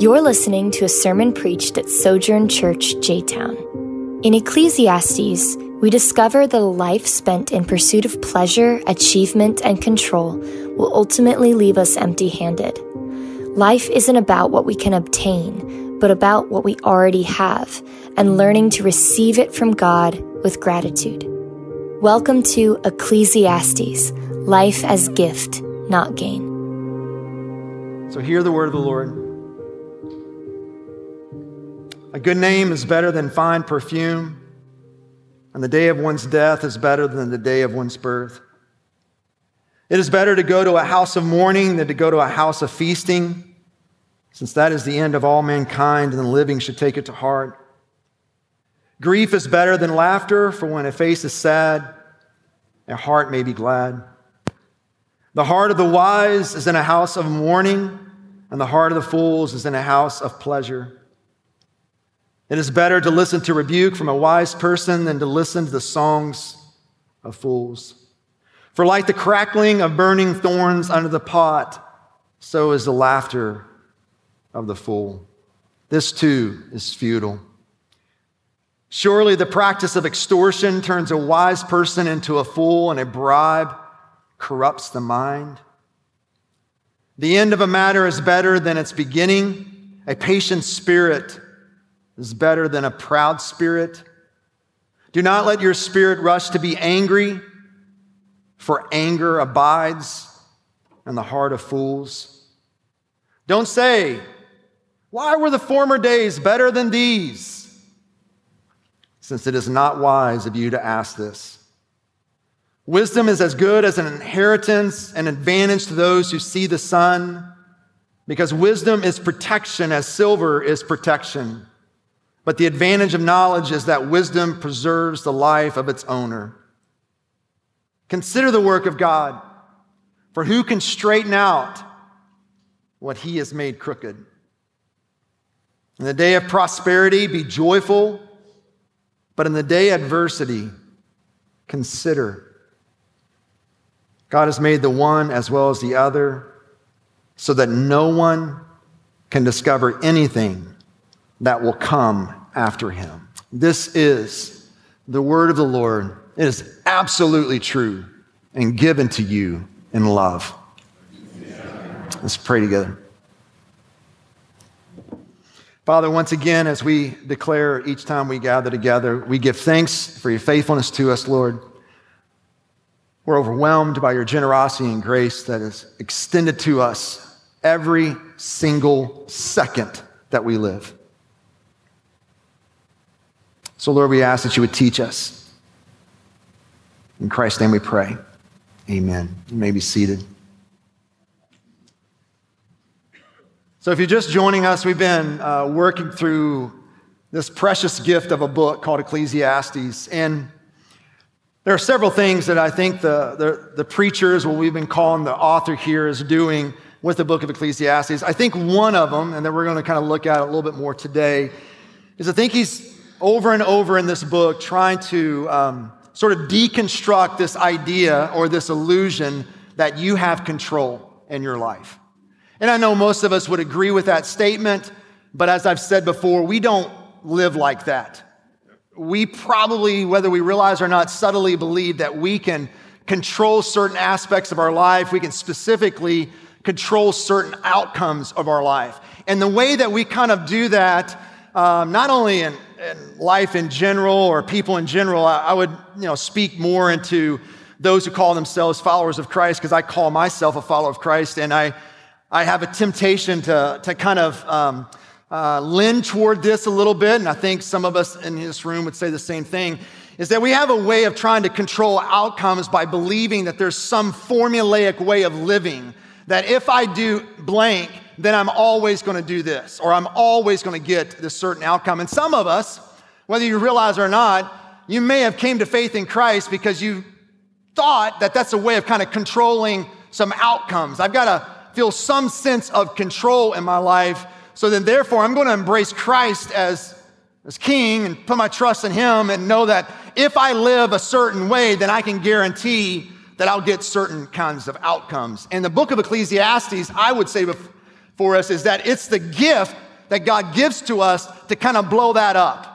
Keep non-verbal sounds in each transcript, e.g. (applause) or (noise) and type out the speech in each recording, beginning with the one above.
You're listening to a sermon preached at Sojourn Church, J Town. In Ecclesiastes, we discover that a life spent in pursuit of pleasure, achievement, and control will ultimately leave us empty handed. Life isn't about what we can obtain, but about what we already have and learning to receive it from God with gratitude. Welcome to Ecclesiastes Life as Gift, Not Gain. So, hear the word of the Lord. A good name is better than fine perfume, and the day of one's death is better than the day of one's birth. It is better to go to a house of mourning than to go to a house of feasting, since that is the end of all mankind, and the living should take it to heart. Grief is better than laughter, for when a face is sad, a heart may be glad. The heart of the wise is in a house of mourning, and the heart of the fools is in a house of pleasure. It is better to listen to rebuke from a wise person than to listen to the songs of fools. For like the crackling of burning thorns under the pot, so is the laughter of the fool. This too is futile. Surely the practice of extortion turns a wise person into a fool, and a bribe corrupts the mind. The end of a matter is better than its beginning. A patient spirit is better than a proud spirit. Do not let your spirit rush to be angry, for anger abides in the heart of fools. Don't say, Why were the former days better than these? Since it is not wise of you to ask this. Wisdom is as good as an inheritance and advantage to those who see the sun, because wisdom is protection as silver is protection. But the advantage of knowledge is that wisdom preserves the life of its owner. Consider the work of God, for who can straighten out what he has made crooked? In the day of prosperity, be joyful, but in the day of adversity, consider. God has made the one as well as the other so that no one can discover anything that will come after him. This is the word of the Lord. It is absolutely true and given to you in love. Let's pray together. Father, once again, as we declare each time we gather together, we give thanks for your faithfulness to us, Lord. We're overwhelmed by your generosity and grace that is extended to us every single second that we live. So, Lord, we ask that you would teach us. In Christ's name we pray. Amen. You may be seated. So, if you're just joining us, we've been uh, working through this precious gift of a book called Ecclesiastes. And there are several things that I think the, the, the preachers, what we've been calling the author here, is doing with the book of Ecclesiastes. I think one of them, and that we're going to kind of look at a little bit more today, is I think he's over and over in this book trying to um, sort of deconstruct this idea or this illusion that you have control in your life. And I know most of us would agree with that statement, but as I've said before, we don't live like that. We probably, whether we realize or not, subtly believe that we can control certain aspects of our life. We can specifically control certain outcomes of our life. And the way that we kind of do that, um, not only in in life in general or people in general, I, I would you know, speak more into those who call themselves followers of Christ because I call myself a follower of Christ and I, I have a temptation to, to kind of um, uh, lean toward this a little bit. And I think some of us in this room would say the same thing is that we have a way of trying to control outcomes by believing that there's some formulaic way of living that if I do blank, then I'm always going to do this, or I'm always going to get this certain outcome. And some of us, whether you realize or not, you may have came to faith in Christ because you thought that that's a way of kind of controlling some outcomes. I've got to feel some sense of control in my life. So then, therefore, I'm going to embrace Christ as, as king and put my trust in him and know that if I live a certain way, then I can guarantee that I'll get certain kinds of outcomes. And the book of Ecclesiastes, I would say for us is that it's the gift that God gives to us to kind of blow that up.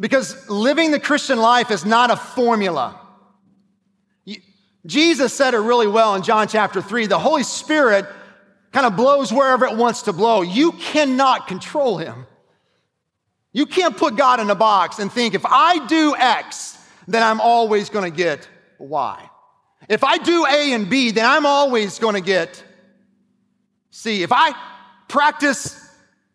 Because living the Christian life is not a formula. Jesus said it really well in John chapter 3. The Holy Spirit kind of blows wherever it wants to blow. You cannot control him. You can't put God in a box and think, if I do X, then I'm always going to get Y. If I do A and B, then I'm always going to get C. If I practice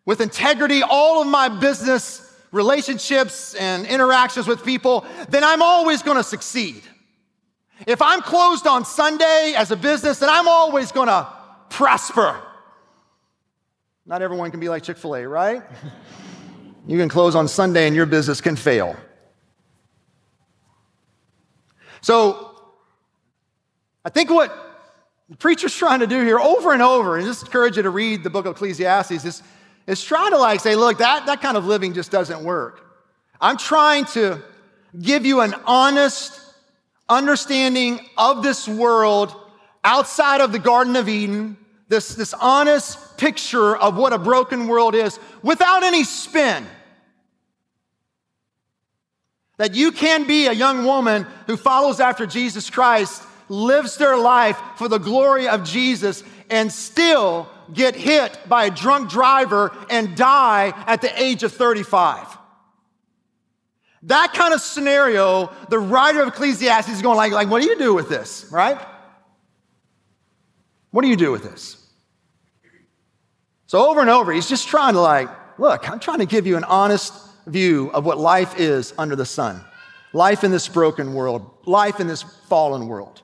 with integrity all of my business relationships and interactions with people, then I'm always going to succeed. If I'm closed on Sunday as a business, then I'm always going to prosper. Not everyone can be like Chick fil A, right? (laughs) you can close on Sunday and your business can fail. So, I think what the preacher's trying to do here over and over, and just encourage you to read the book of Ecclesiastes, is, is trying to like say, look, that, that kind of living just doesn't work. I'm trying to give you an honest understanding of this world outside of the Garden of Eden, this, this honest picture of what a broken world is without any spin. That you can be a young woman who follows after Jesus Christ lives their life for the glory of Jesus and still get hit by a drunk driver and die at the age of 35. That kind of scenario, the writer of Ecclesiastes is going like, like, what do you do with this, right? What do you do with this? So over and over, he's just trying to like, look, I'm trying to give you an honest view of what life is under the sun. Life in this broken world, life in this fallen world.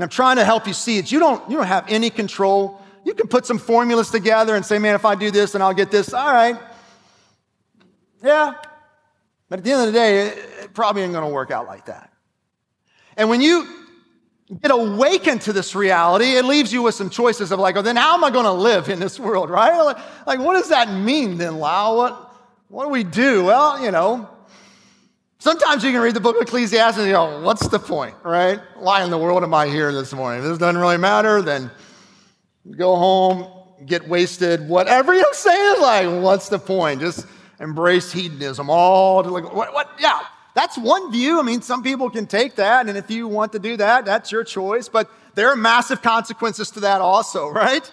And I'm trying to help you see it. You don't, you don't have any control. You can put some formulas together and say, man, if I do this, then I'll get this. All right. Yeah. But at the end of the day, it probably ain't going to work out like that. And when you get awakened to this reality, it leaves you with some choices of like, oh, then how am I going to live in this world, (laughs) right? Like, what does that mean then, Lau? What, what do we do? Well, you know, Sometimes you can read the book of Ecclesiastes and you go, what's the point, right? Why in the world am I here this morning? If this doesn't really matter, then go home, get wasted, whatever you're saying. Like, what's the point? Just embrace hedonism all to like, what, what? Yeah, that's one view. I mean, some people can take that, and if you want to do that, that's your choice, but there are massive consequences to that also, (laughs) right?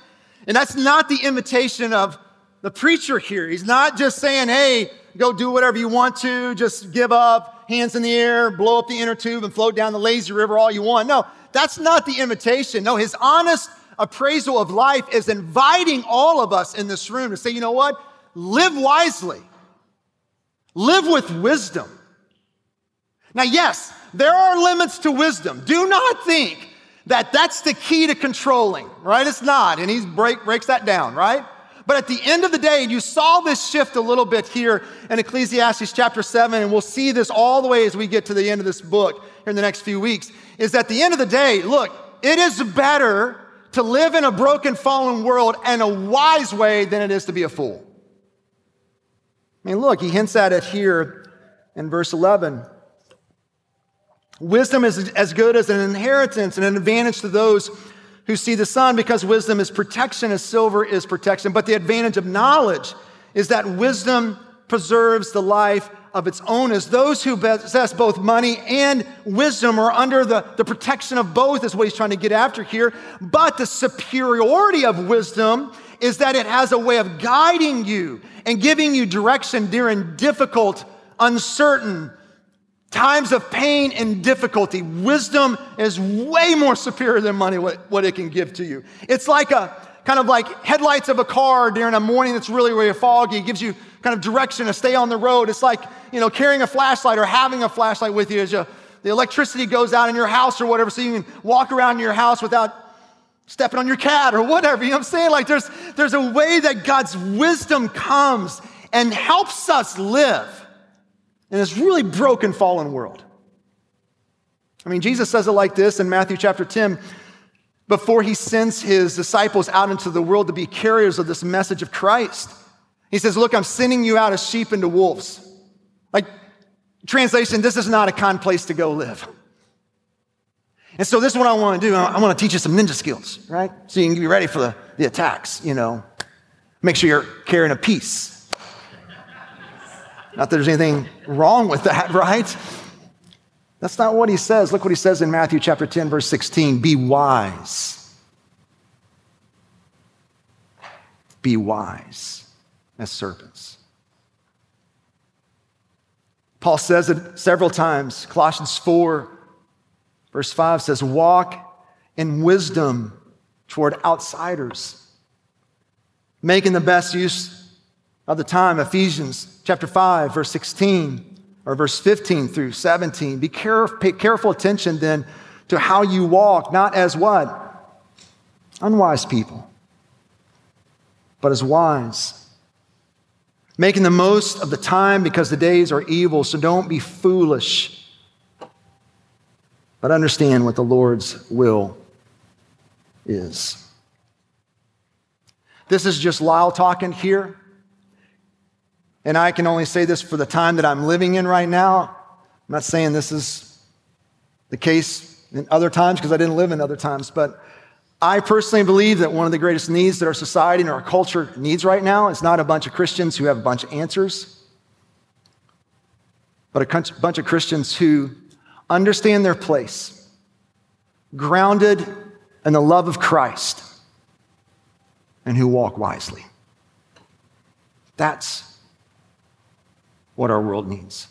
And that's not the imitation of the preacher here. He's not just saying, hey, go do whatever you want to, just give up, hands in the air, blow up the inner tube and float down the lazy river all you want. No, that's not the invitation. No, his honest appraisal of life is inviting all of us in this room to say, you know what? Live wisely. Live with wisdom. Now, yes, there are limits to wisdom. Do not think that that's the key to controlling, right? It's not. And he break, breaks that down, right? But at the end of the day, you saw this shift a little bit here in Ecclesiastes chapter 7, and we'll see this all the way as we get to the end of this book here in the next few weeks. Is at the end of the day, look, it is better to live in a broken, fallen world in a wise way than it is to be a fool. I mean, look, he hints at it here in verse 11. Wisdom is as good as an inheritance and an advantage to those who see the sun because wisdom is protection as silver is protection. But the advantage of knowledge is that wisdom preserves the life of its owners. Those who possess both money and wisdom are under the, the protection of both, is what he's trying to get after here. But the superiority of wisdom is that it has a way of guiding you and giving you direction during difficult, uncertain, times of pain and difficulty, wisdom is way more superior than money, what, what it can give to you. It's like a kind of like headlights of a car during a morning that's really, really foggy. It gives you kind of direction to stay on the road. It's like, you know, carrying a flashlight or having a flashlight with you as you, the electricity goes out in your house or whatever, so you can walk around your house without stepping on your cat or whatever. You know what I'm saying? Like there's, there's a way that God's wisdom comes and helps us live in this really broken, fallen world. I mean, Jesus says it like this in Matthew chapter 10 before he sends his disciples out into the world to be carriers of this message of Christ. He says, Look, I'm sending you out as sheep into wolves. Like, translation, this is not a kind place to go live. And so, this is what I want to do. I want to teach you some ninja skills, right? So you can be ready for the, the attacks, you know. Make sure you're carrying a piece. Not that there's anything wrong with that, (laughs) right? That's not what he says. Look what he says in Matthew chapter 10, verse 16 Be wise. Be wise as serpents. Paul says it several times. Colossians 4, verse 5 says, Walk in wisdom toward outsiders, making the best use of the time. Ephesians chapter 5, verse 16 or verse 15 through 17. Be careful, pay careful attention then to how you walk, not as what? Unwise people, but as wise. Making the most of the time because the days are evil, so don't be foolish, but understand what the Lord's will is. This is just Lisle talking here. And I can only say this for the time that I'm living in right now. I'm not saying this is the case in other times because I didn't live in other times, but I personally believe that one of the greatest needs that our society and our culture needs right now is not a bunch of Christians who have a bunch of answers, but a bunch of Christians who understand their place, grounded in the love of Christ, and who walk wisely. That's what our world needs.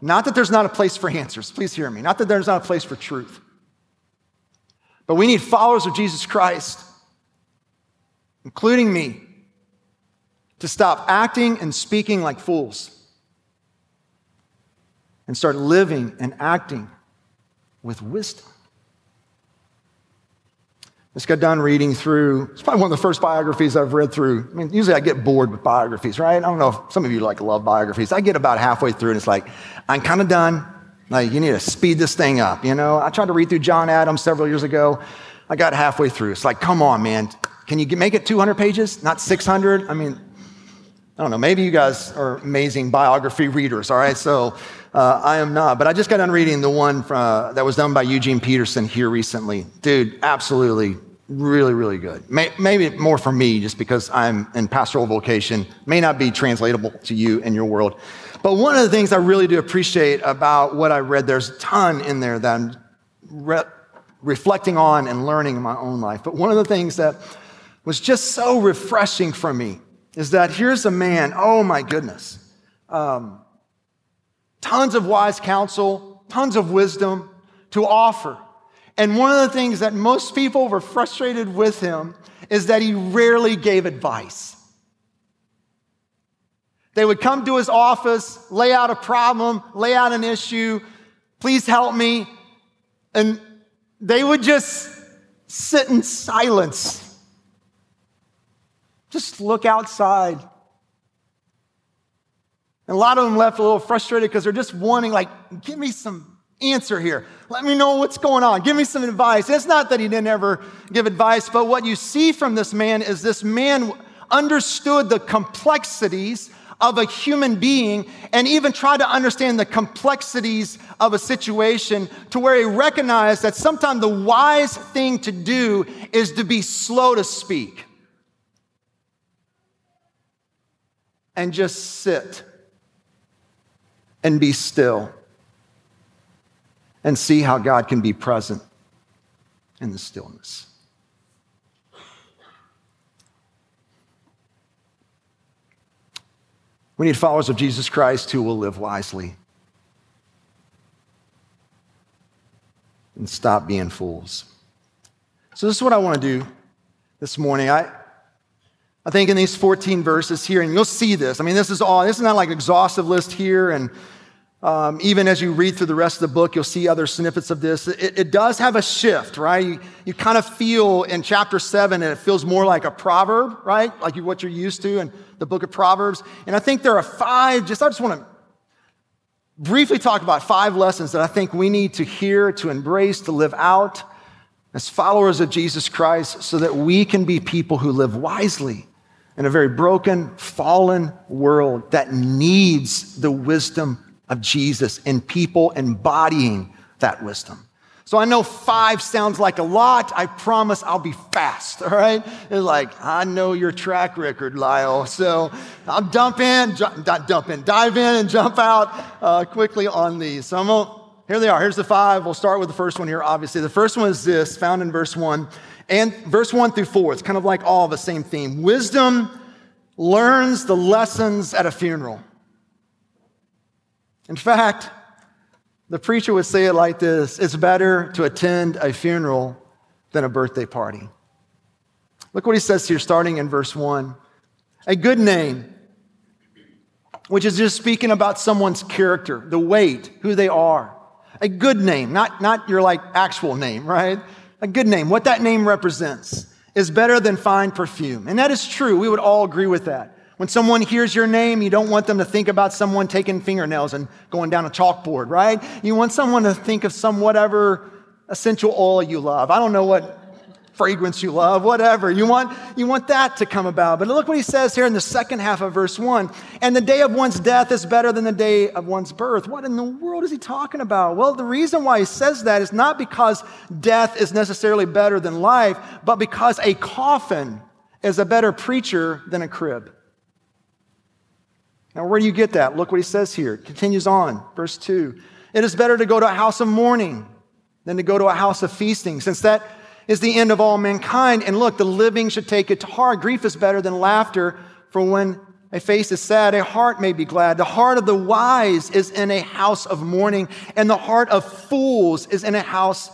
Not that there's not a place for answers, please hear me. Not that there's not a place for truth. But we need followers of Jesus Christ, including me, to stop acting and speaking like fools and start living and acting with wisdom. Just got done reading through, it's probably one of the first biographies I've read through. I mean, usually I get bored with biographies, right? I don't know if some of you like love biographies. I get about halfway through and it's like, I'm kind of done. Like, you need to speed this thing up, you know? I tried to read through John Adams several years ago. I got halfway through. It's like, come on, man. Can you make it 200 pages, not 600? I mean, I don't know. Maybe you guys are amazing biography readers, all right? So uh, I am not. But I just got done reading the one from, uh, that was done by Eugene Peterson here recently. Dude, absolutely really, really good. May, maybe more for me, just because I'm in pastoral vocation, may not be translatable to you in your world. But one of the things I really do appreciate about what I read, there's a ton in there that I'm re- reflecting on and learning in my own life. But one of the things that was just so refreshing for me is that here's a man, oh my goodness, um, tons of wise counsel, tons of wisdom to offer. And one of the things that most people were frustrated with him is that he rarely gave advice. They would come to his office, lay out a problem, lay out an issue, please help me. And they would just sit in silence, just look outside. And a lot of them left a little frustrated because they're just wanting, like, give me some answer here. Let me know what's going on. Give me some advice. It's not that he didn't ever give advice, but what you see from this man is this man understood the complexities of a human being and even tried to understand the complexities of a situation to where he recognized that sometimes the wise thing to do is to be slow to speak and just sit and be still and see how God can be present in the stillness. We need followers of Jesus Christ who will live wisely and stop being fools. So, this is what I want to do this morning. I, I think in these 14 verses here, and you'll see this. I mean, this is all, this is not like an exhaustive list here, and um, even as you read through the rest of the book, you'll see other snippets of this. It, it does have a shift, right? You, you, kind of feel in chapter seven, and it feels more like a proverb, right? Like you, what you're used to in the book of Proverbs. And I think there are five, just I just want to briefly talk about five lessons that I think we need to hear, to embrace, to live out as followers of Jesus Christ so that we can be people who live wisely in a very broken, fallen world that needs the wisdom of Jesus and people embodying that wisdom. So I know five sounds like a lot. I promise I'll be fast, (laughs) all right? It's like, I know your track record, Lisle. So I'll dump in, dump in, dive in and jump out uh, quickly on these. So I'm gonna, here they are. Here's the five. We'll start with the first one here, obviously. The first one is this, found in verse one. And verse one through four, it's kind of like all the same theme. Wisdom learns the lessons at a funeral. In fact, the preacher would say it like this It's better to attend a funeral than a birthday party. Look what he says here, starting in verse 1. A good name, which is just speaking about someone's character, the weight, who they are. A good name, not, not your like actual name, right? A good name, what that name represents, is better than fine perfume. And that is true. We would all agree with that. When someone hears your name, you don't want them to think about someone taking fingernails and going down a chalkboard, right? You want someone to think of some whatever essential oil you love. I don't know what fragrance you love, whatever. You want, you want that to come about. But look what he says here in the second half of verse 1. And the day of one's death is better than the day of one's birth. What in the world is he talking about? Well, the reason why he says that is not because death is necessarily better than life, but because a coffin is a better preacher than a crib. Now, where do you get that? Look what he says here. It continues on, verse 2. It is better to go to a house of mourning than to go to a house of feasting, since that is the end of all mankind. And look, the living should take it to heart. Grief is better than laughter, for when a face is sad, a heart may be glad. The heart of the wise is in a house of mourning, and the heart of fools is in a house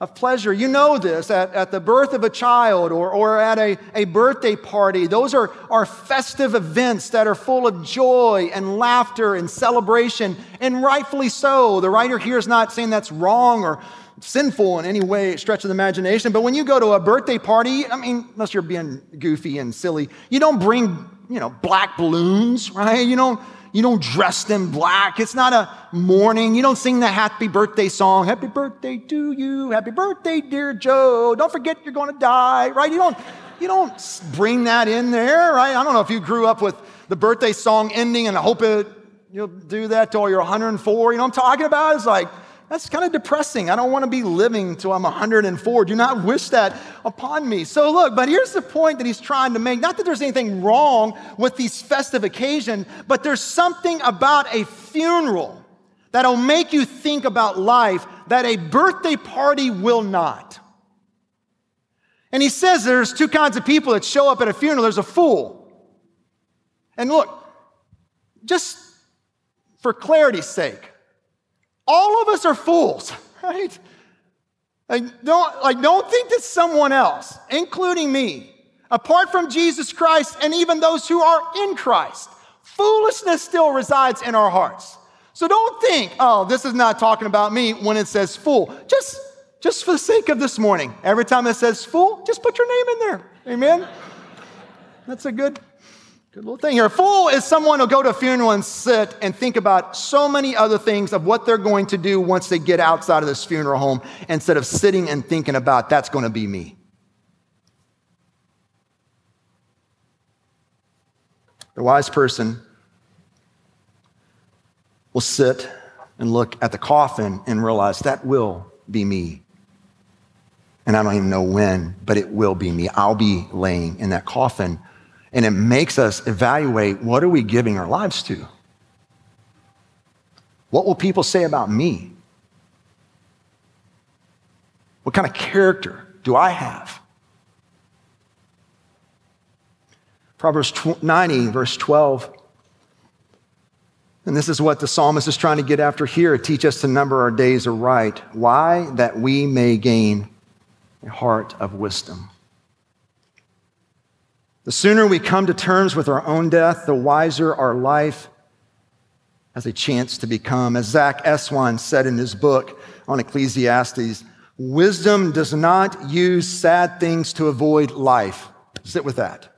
of pleasure. You know this at, at the birth of a child or, or at a, a birthday party. Those are, are festive events that are full of joy and laughter and celebration, and rightfully so. The writer here is not saying that's wrong or sinful in any way, stretch of the imagination. But when you go to a birthday party, I mean, unless you're being goofy and silly, you don't bring, you know, black balloons, right? You don't you don't dress them black. It's not a mourning. You don't sing the happy birthday song. Happy birthday to you. Happy birthday, dear Joe. Don't forget you're going to die, right? You don't, you don't bring that in there, right? I don't know if you grew up with the birthday song ending and I hope it, you'll do that till you're 104. You know what I'm talking about? It's like, that's kind of depressing. I don't want to be living till I'm 104. Do not wish that upon me. So, look, but here's the point that he's trying to make. Not that there's anything wrong with these festive occasions, but there's something about a funeral that'll make you think about life that a birthday party will not. And he says there's two kinds of people that show up at a funeral there's a fool. And look, just for clarity's sake, all of us are fools, (laughs) right? Like don't, like, don't think that someone else, including me, apart from Jesus Christ and even those who are in Christ, foolishness still resides in our hearts. So don't think, oh, this is not talking about me when it says fool. Just, just for the sake of this morning, every time it says fool, just put your name in there. Amen? That's a good Good little thing here. A fool is someone who'll go to a funeral and sit and think about so many other things of what they're going to do once they get outside of this funeral home instead of sitting and thinking about that's going to be me. The wise person will sit and look at the coffin and realize that will be me. And I don't even know when, but it will be me. I'll be laying in that coffin and it makes us evaluate what are we giving our lives to? What will people say about me? What kind of character do I have? Proverbs 90, verse 12. And this is what the psalmist is trying to get after here teach us to number our days aright. Why? That we may gain a heart of wisdom. The sooner we come to terms with our own death, the wiser our life has a chance to become. As Zack Eswine said in his book on Ecclesiastes, wisdom does not use sad things to avoid life. Sit with that.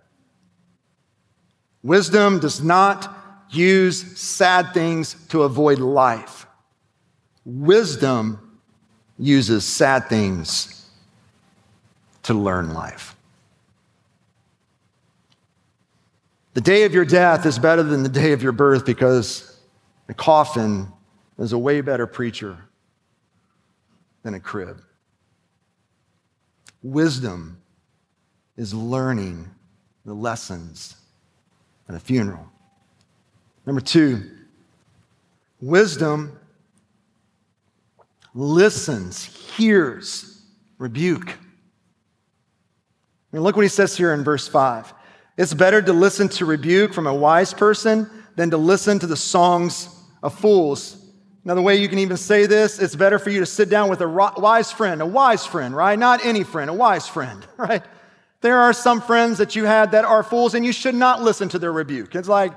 Wisdom does not use sad things to avoid life. Wisdom uses sad things to learn life. The day of your death is better than the day of your birth because the coffin is a way better preacher than a crib. Wisdom is learning the lessons at a funeral. Number two, wisdom listens, hears rebuke. I mean, look what he says here in verse 5. It's better to listen to rebuke from a wise person than to listen to the songs of fools. Another way you can even say this, it's better for you to sit down with a wise friend, a wise friend, right? Not any friend, a wise friend, (laughs) right? There are some friends that you had that are fools and you should not listen to their rebuke. It's like,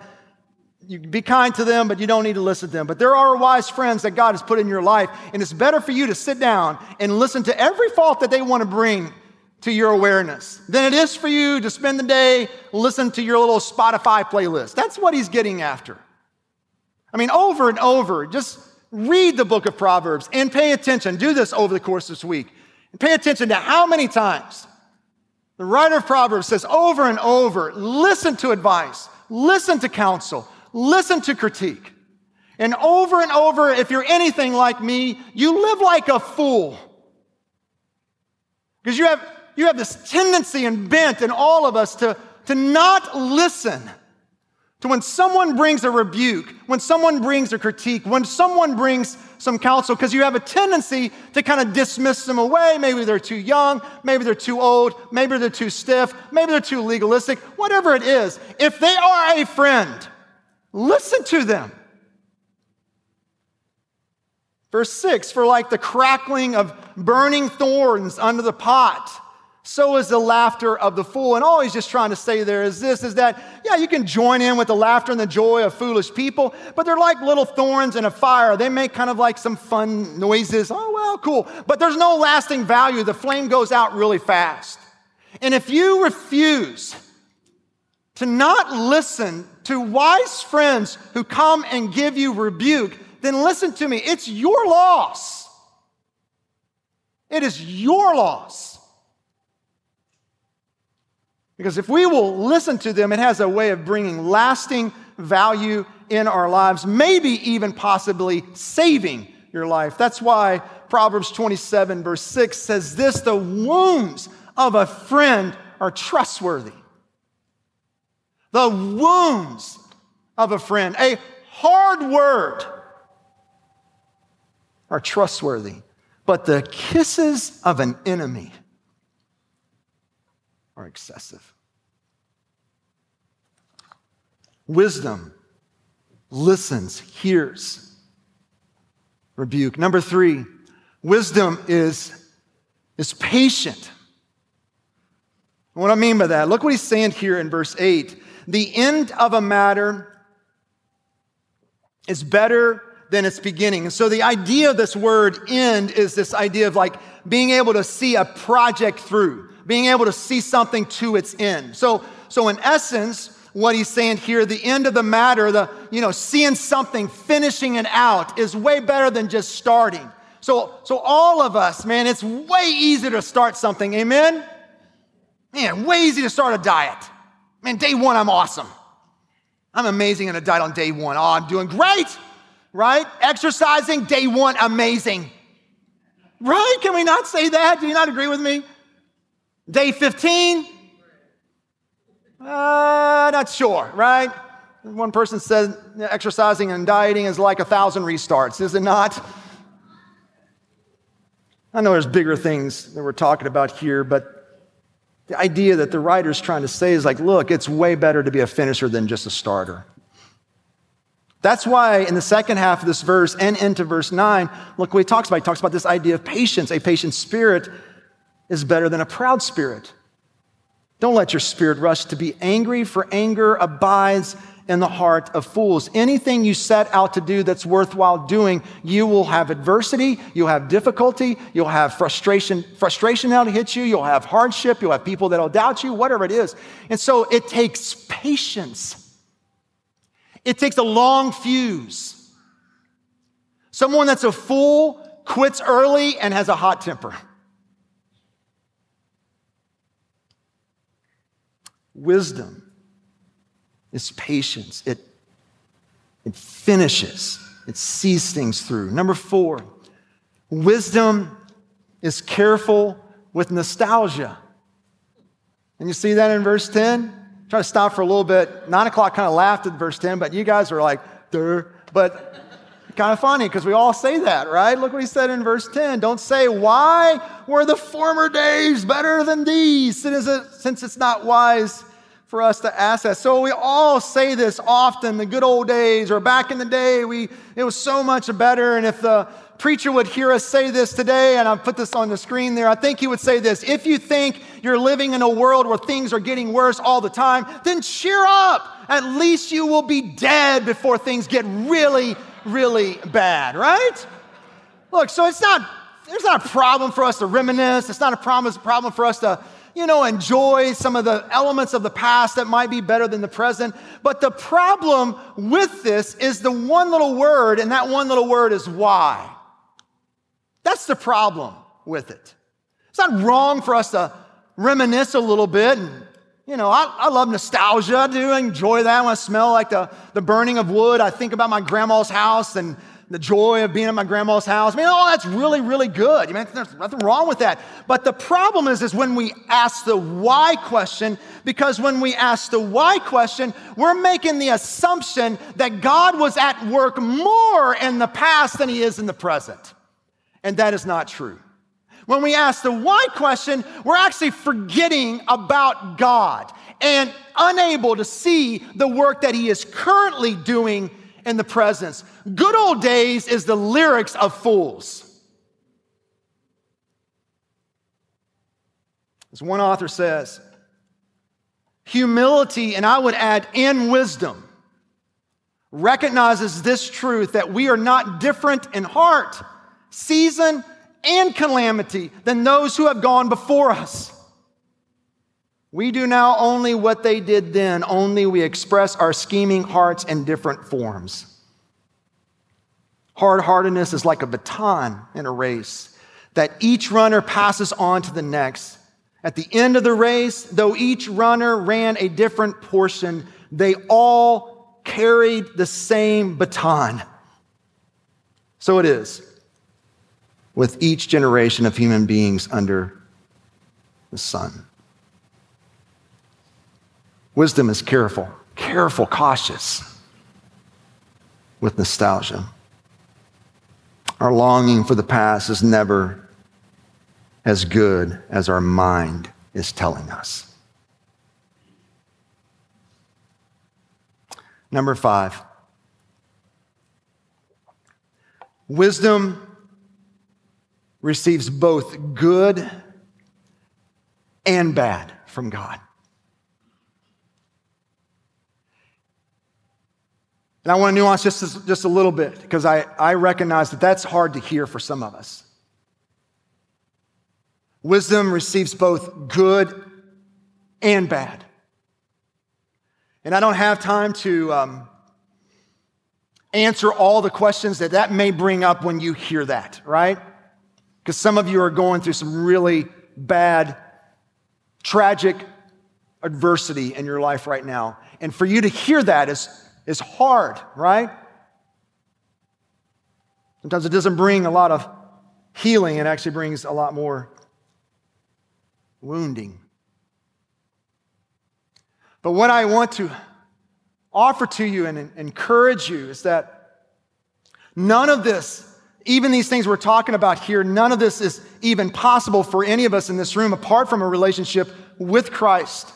you be kind to them, but you don't need to listen to them. But there are wise friends that God has put in your life, and it's better for you to sit down and listen to every fault that they want to bring to your awareness than it is for you to spend the day listen to your little Spotify playlist. That's what he's getting after. I mean, over and over, just read the book of Proverbs and pay attention. Do this over the course of this week. And pay attention to how many times the writer of Proverbs says over and over listen to advice, listen to counsel, listen to critique. And over and over, if you're anything like me, you live like a fool. Because you have, you have this tendency and bent in all of us to, to not listen to when someone brings a rebuke, when someone brings a critique, when someone brings some counsel, because you have a tendency to kind of dismiss them away. Maybe they're too young, maybe they're too old, maybe they're too stiff, maybe they're too legalistic, whatever it is. If they are a friend, Listen to them. Verse 6 For like the crackling of burning thorns under the pot, so is the laughter of the fool. And all he's just trying to say there is this is that, yeah, you can join in with the laughter and the joy of foolish people, but they're like little thorns in a fire. They make kind of like some fun noises. Oh, well, cool. But there's no lasting value. The flame goes out really fast. And if you refuse to not listen to wise friends who come and give you rebuke, then listen to me. It's your loss. It is your loss. Because if we will listen to them, it has a way of bringing lasting value in our lives, maybe even possibly saving your life. That's why Proverbs 27, verse 6 says this the wounds of a friend are trustworthy the wounds of a friend. A hard word are trustworthy, but the kisses of an enemy are excessive. Wisdom listens, hears rebuke. Number three, wisdom is, is patient. What I mean by that, look what he's saying here in verse 8 the end of a matter is better than its beginning. And so the idea of this word end is this idea of like being able to see a project through, being able to see something to its end. So, so in essence, what he's saying here, the end of the matter, the, you know, seeing something, finishing it out is way better than just starting. So, so all of us, man, it's way easier to start something. Amen? Man, way easy to start a diet. Man, day one, I'm awesome. I'm amazing in a diet on day one. Oh, I'm doing great, right? Exercising, day one, amazing. Right? Can we not say that? Do you not agree with me? Day 15? Uh, not sure, right? One person said exercising and dieting is like a thousand restarts, is it not? I know there's bigger things that we're talking about here, but the idea that the writer's trying to say is like, look, it's way better to be a finisher than just a starter. That's why in the second half of this verse and into verse 9, look what he talks about. He talks about this idea of patience. A patient spirit is better than a proud spirit. Don't let your spirit rush to be angry, for anger abides in the heart of fools. Anything you set out to do that's worthwhile doing, you will have adversity, you'll have difficulty, you'll have frustration, frustration that'll hit you, you'll have hardship, you'll have people that'll doubt you, whatever it is. And so it takes patience. It takes a long fuse. Someone that's a fool quits early and has a hot temper. Wisdom is patience. It, it finishes, it sees things through. Number four, wisdom is careful with nostalgia. And you see that in verse 10? Try to stop for a little bit. Nine o'clock kind of laughed at verse 10, but you guys are like, Duh. but kind of funny because we all say that, right? Look what he said in verse 10. Don't say, Why were the former days better than these? Since it's not wise for us to ask that. So we all say this often, the good old days, or back in the day, we, it was so much better. And if the preacher would hear us say this today, and I'll put this on the screen there, I think he would say this If you think you're living in a world where things are getting worse all the time, then cheer up. At least you will be dead before things get really, really bad, right? Look, so it's not, there's not a problem for us to reminisce. It's not a problem, problem for us to, you know, enjoy some of the elements of the past that might be better than the present. But the problem with this is the one little word, and that one little word is why. That's the problem with it. It's not wrong for us to reminisce a little bit. And, you know, I, I love nostalgia. I do enjoy that when I smell like the, the burning of wood. I think about my grandma's house and the joy of being at my grandma's house. I mean, oh, that's really, really good. I mean, there's nothing wrong with that. But the problem is, is when we ask the why question, because when we ask the why question, we're making the assumption that God was at work more in the past than he is in the present. And that is not true. When we ask the why question, we're actually forgetting about God and unable to see the work that He is currently doing in the presence. Good old days is the lyrics of fools. As one author says, humility, and I would add, in wisdom, recognizes this truth that we are not different in heart season, and calamity than those who have gone before us. We do now only what they did then, only we express our scheming hearts in different forms. Hard heartedness is like a baton in a race that each runner passes on to the next. At the end of the race, though each runner ran a different portion, they all carried the same baton. So it is with each generation of human beings under the sun. Wisdom is careful, careful, cautious with nostalgia. Our longing for the past is never as good as our mind is telling us. Number five, wisdom receives both good and bad from God. And I want to nuance just, just a little bit because I, I recognize that that's hard to hear for some of us. Wisdom receives both good and bad. And I don't have time to um, answer all the questions that that may bring up when you hear that, right? Because some of you are going through some really bad, tragic adversity in your life right now. And for you to hear that is, is hard, right? Sometimes it doesn't bring a lot of healing, it actually brings a lot more wounding. But what I want to offer to you and encourage you is that none of this even these things we're talking about here, none of this is even possible for any of us in this room apart from a relationship with Christ.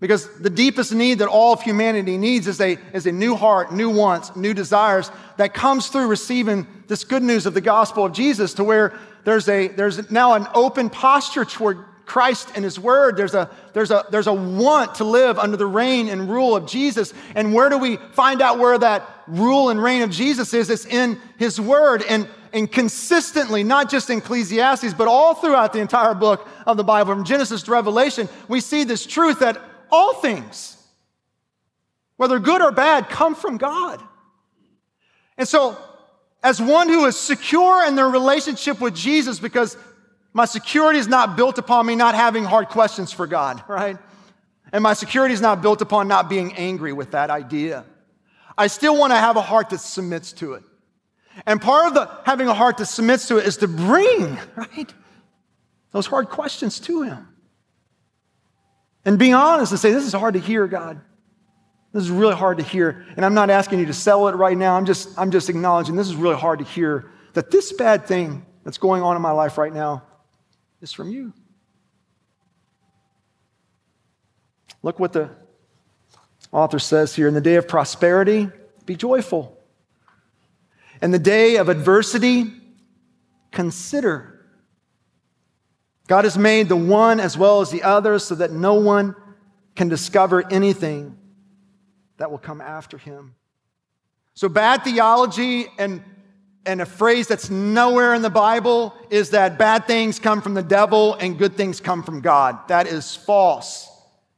Because the deepest need that all of humanity needs is a, is a new heart, new wants, new desires that comes through receiving this good news of the gospel of Jesus to where there's, a, there's now an open posture toward Christ and His Word. There's a, there's, a, there's a want to live under the reign and rule of Jesus. And where do we find out where that rule and reign of Jesus is? It's in His Word. And, and consistently, not just in Ecclesiastes, but all throughout the entire book of the Bible, from Genesis to Revelation, we see this truth that all things, whether good or bad, come from God. And so, as one who is secure in their relationship with Jesus because my security is not built upon me not having hard questions for God, (laughs) right? And my security is not built upon not being angry with that idea. I still want to have a heart that submits to it. And part of the having a heart that submits to it is to bring, (laughs) right? those hard questions to Him. And being honest and say, This is hard to hear, God. This is really hard to hear. And I'm not asking you to sell it right now. I'm just, I'm just acknowledging this is really hard to hear that this bad thing that's going on in my life right now is from you. Look what the author says here in the day of prosperity, be joyful. In the day of adversity, consider. God has made the one as well as the other so that no one can discover anything that will come after him. So, bad theology and, and a phrase that's nowhere in the Bible is that bad things come from the devil and good things come from God. That is false.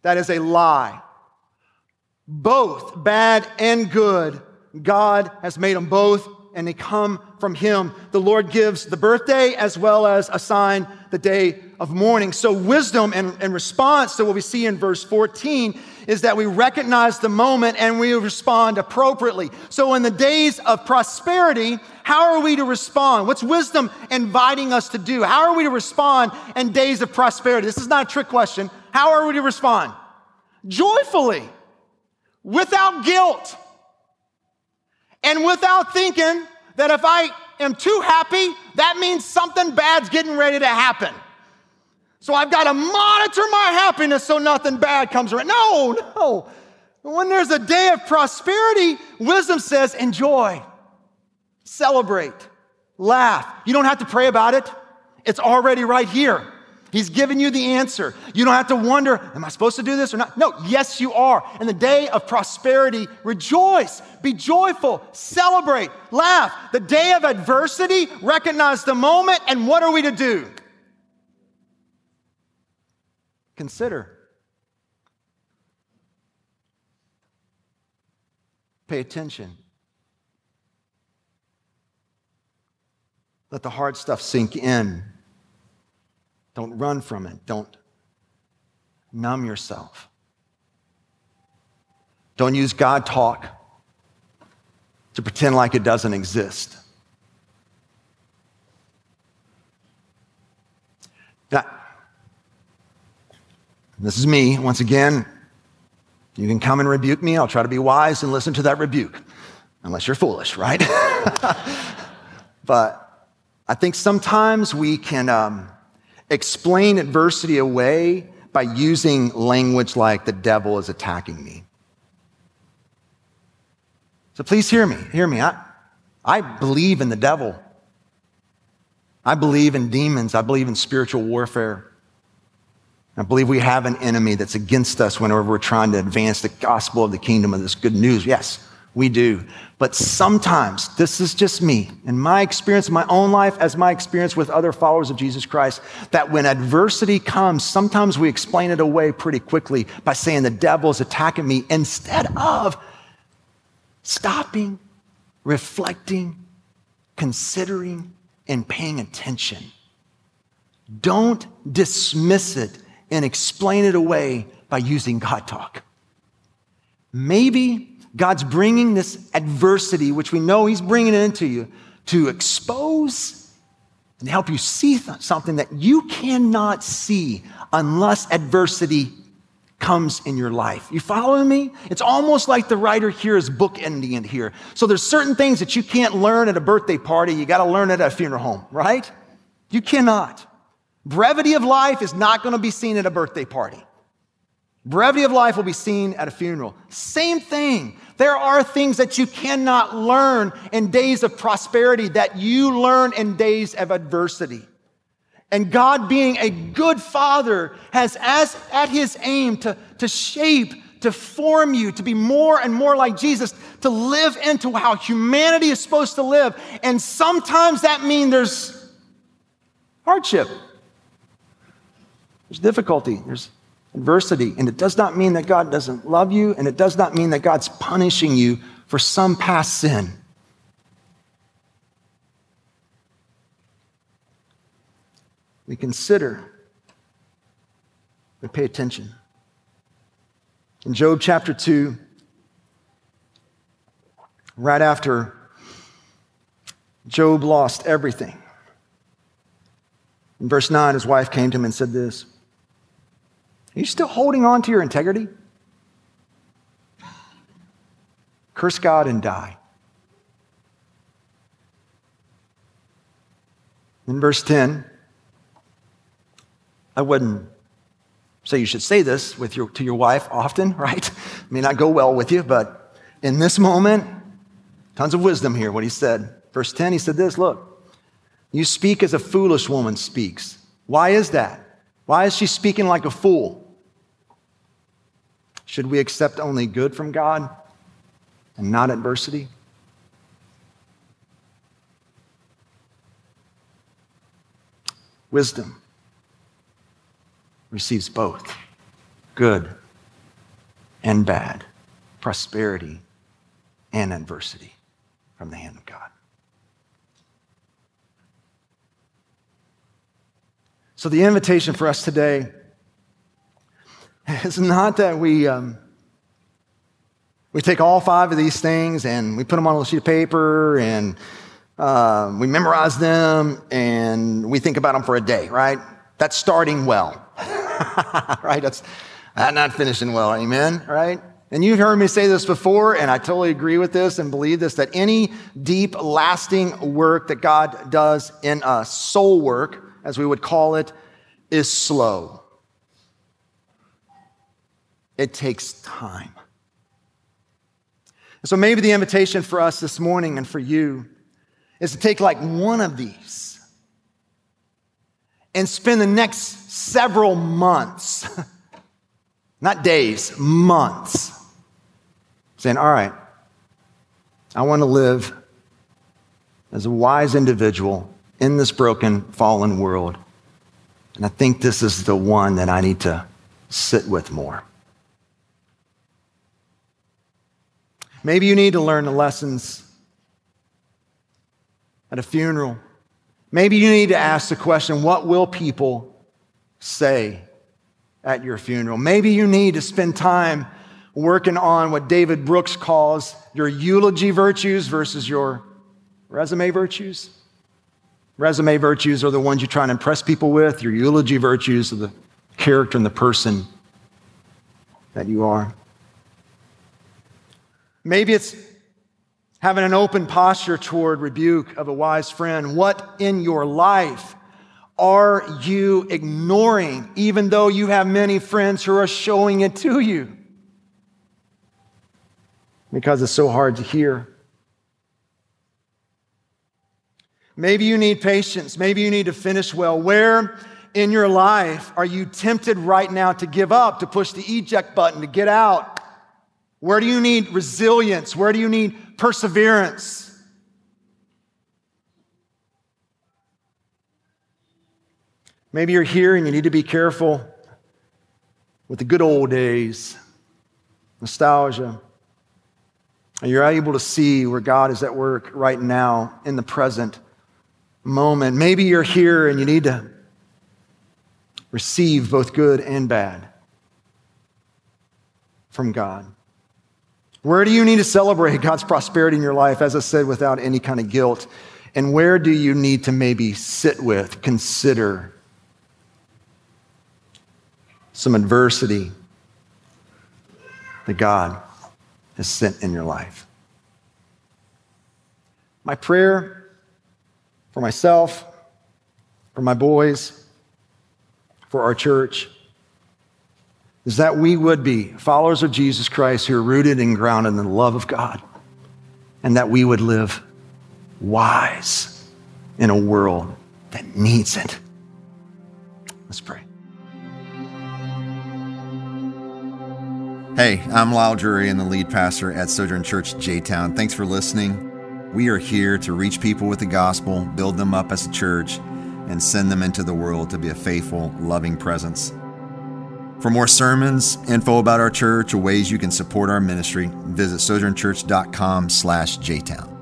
That is a lie. Both bad and good, God has made them both and they come from Him. The Lord gives the birthday as well as a sign the day of mourning. So, wisdom and, and response to what we see in verse 14 is that we recognize the moment and we respond appropriately. So, in the days of prosperity, how are we to respond? What's wisdom inviting us to do? How are we to respond in days of prosperity? This is not a trick question. How are we to respond? Joyfully, without guilt, and without thinking that if I am too happy, that means something bad's getting ready to happen. So I've got to monitor my happiness so nothing bad comes around. No, no. When there's a day of prosperity, wisdom says enjoy, celebrate, laugh. You don't have to pray about it, it's already right here. He's given you the answer. You don't have to wonder, am I supposed to do this or not? No, yes, you are. In the day of prosperity, rejoice, be joyful, celebrate, laugh. The day of adversity, recognize the moment, and what are we to do? Consider. Pay attention. Let the hard stuff sink in. Don't run from it. Don't numb yourself. Don't use God talk to pretend like it doesn't exist. Now, this is me, once again. You can come and rebuke me. I'll try to be wise and listen to that rebuke, unless you're foolish, right? (laughs) but I think sometimes we can um, explain adversity away by using language like the devil is attacking me. So please hear me. Hear me. I, I believe in the devil. I believe in demons. I believe in spiritual warfare. I believe we have an enemy that's against us whenever we're trying to advance the gospel of the kingdom of this good news. Yes, we do. But sometimes, this is just me, and my experience, my own life, as my experience with other followers of Jesus Christ, that when adversity comes, sometimes we explain it away pretty quickly by saying the devil is attacking me instead of stopping, reflecting, considering, and paying attention. Don't dismiss it and explain it away by using God talk. Maybe God's bringing this adversity, which we know He's bringing into you, to expose and help you see something that you cannot see unless adversity comes in your life. You following me? It's almost like the writer here is bookending it here. So there's certain things that you can't learn at a birthday party, you got to learn at a funeral home, right? You cannot. Brevity of life is not going to be seen at a birthday party. Brevity of life will be seen at a funeral. Same thing. There are things that you cannot learn in days of prosperity that you learn in days of adversity. And God, being a good father, has as at his aim to, to shape, to form you, to be more and more like Jesus, to live into how humanity is supposed to live. And sometimes that means there's hardship. There's difficulty, there's adversity. And it does not mean that God doesn't love you, and it does not mean that God's punishing you for some past sin. We consider, we pay attention. In Job chapter 2, right after Job lost everything, In verse 9, his wife came to him and said this Are you still holding on to your integrity? Curse God and die. In verse 10, I wouldn't say you should say this with your, to your wife often, (laughs) right? May not go well with you, but in this moment, tons of wisdom here, what he said. Verse 10, he said this Look, you speak as a foolish woman speaks. Why is that? Why is she speaking like a fool? Should we accept only good from God and not adversity? Wisdom receives both good and bad, prosperity and adversity from the hand of God. So, the invitation for us today (laughs) is not that we, um, we take all five of these things and we put them on a sheet of paper and uh, we memorize them and we think about them for a day, right? That's starting well, (laughs) right? That's not finishing well, amen, right? And you've heard me say this before, and I totally agree with this and believe this that any deep, lasting work that God does in us, soul work, as we would call it, is slow. It takes time. So maybe the invitation for us this morning and for you is to take like one of these and spend the next several months, (laughs) not days, months, saying, All right, I want to live as a wise individual in this broken, fallen world. And I think this is the one that I need to sit with more. Maybe you need to learn the lessons at a funeral. Maybe you need to ask the question what will people say at your funeral? Maybe you need to spend time working on what David Brooks calls your eulogy virtues versus your resume virtues. Resume virtues are the ones you try and impress people with. Your eulogy virtues are the character and the person that you are. Maybe it's having an open posture toward rebuke of a wise friend. What in your life are you ignoring, even though you have many friends who are showing it to you? Because it's so hard to hear. Maybe you need patience. Maybe you need to finish well. Where in your life are you tempted right now to give up, to push the eject button, to get out? Where do you need resilience? Where do you need perseverance? Maybe you're here and you need to be careful with the good old days, nostalgia. And you're able to see where God is at work right now in the present moment. Maybe you're here and you need to receive both good and bad from God. Where do you need to celebrate (laughs) God's prosperity in your life, as I said, without any kind of guilt? And where do you need to maybe sit with, consider some adversity that God has sent in your life? My prayer for myself, for my boys, for our church, is that we would be followers of Jesus Christ who are rooted and grounded in the love of God, and that we would live wise in a world that needs it. Let's pray. Hey, I'm Lisle Drury and the lead pastor at Sojourn Church J Town. Thanks for listening. We are here to reach people with the gospel, build them up as a church, and send them into the world to be a faithful, loving presence. For more sermons, info about our church, or ways you can support our ministry, visit sojournchurch.com slash jtown.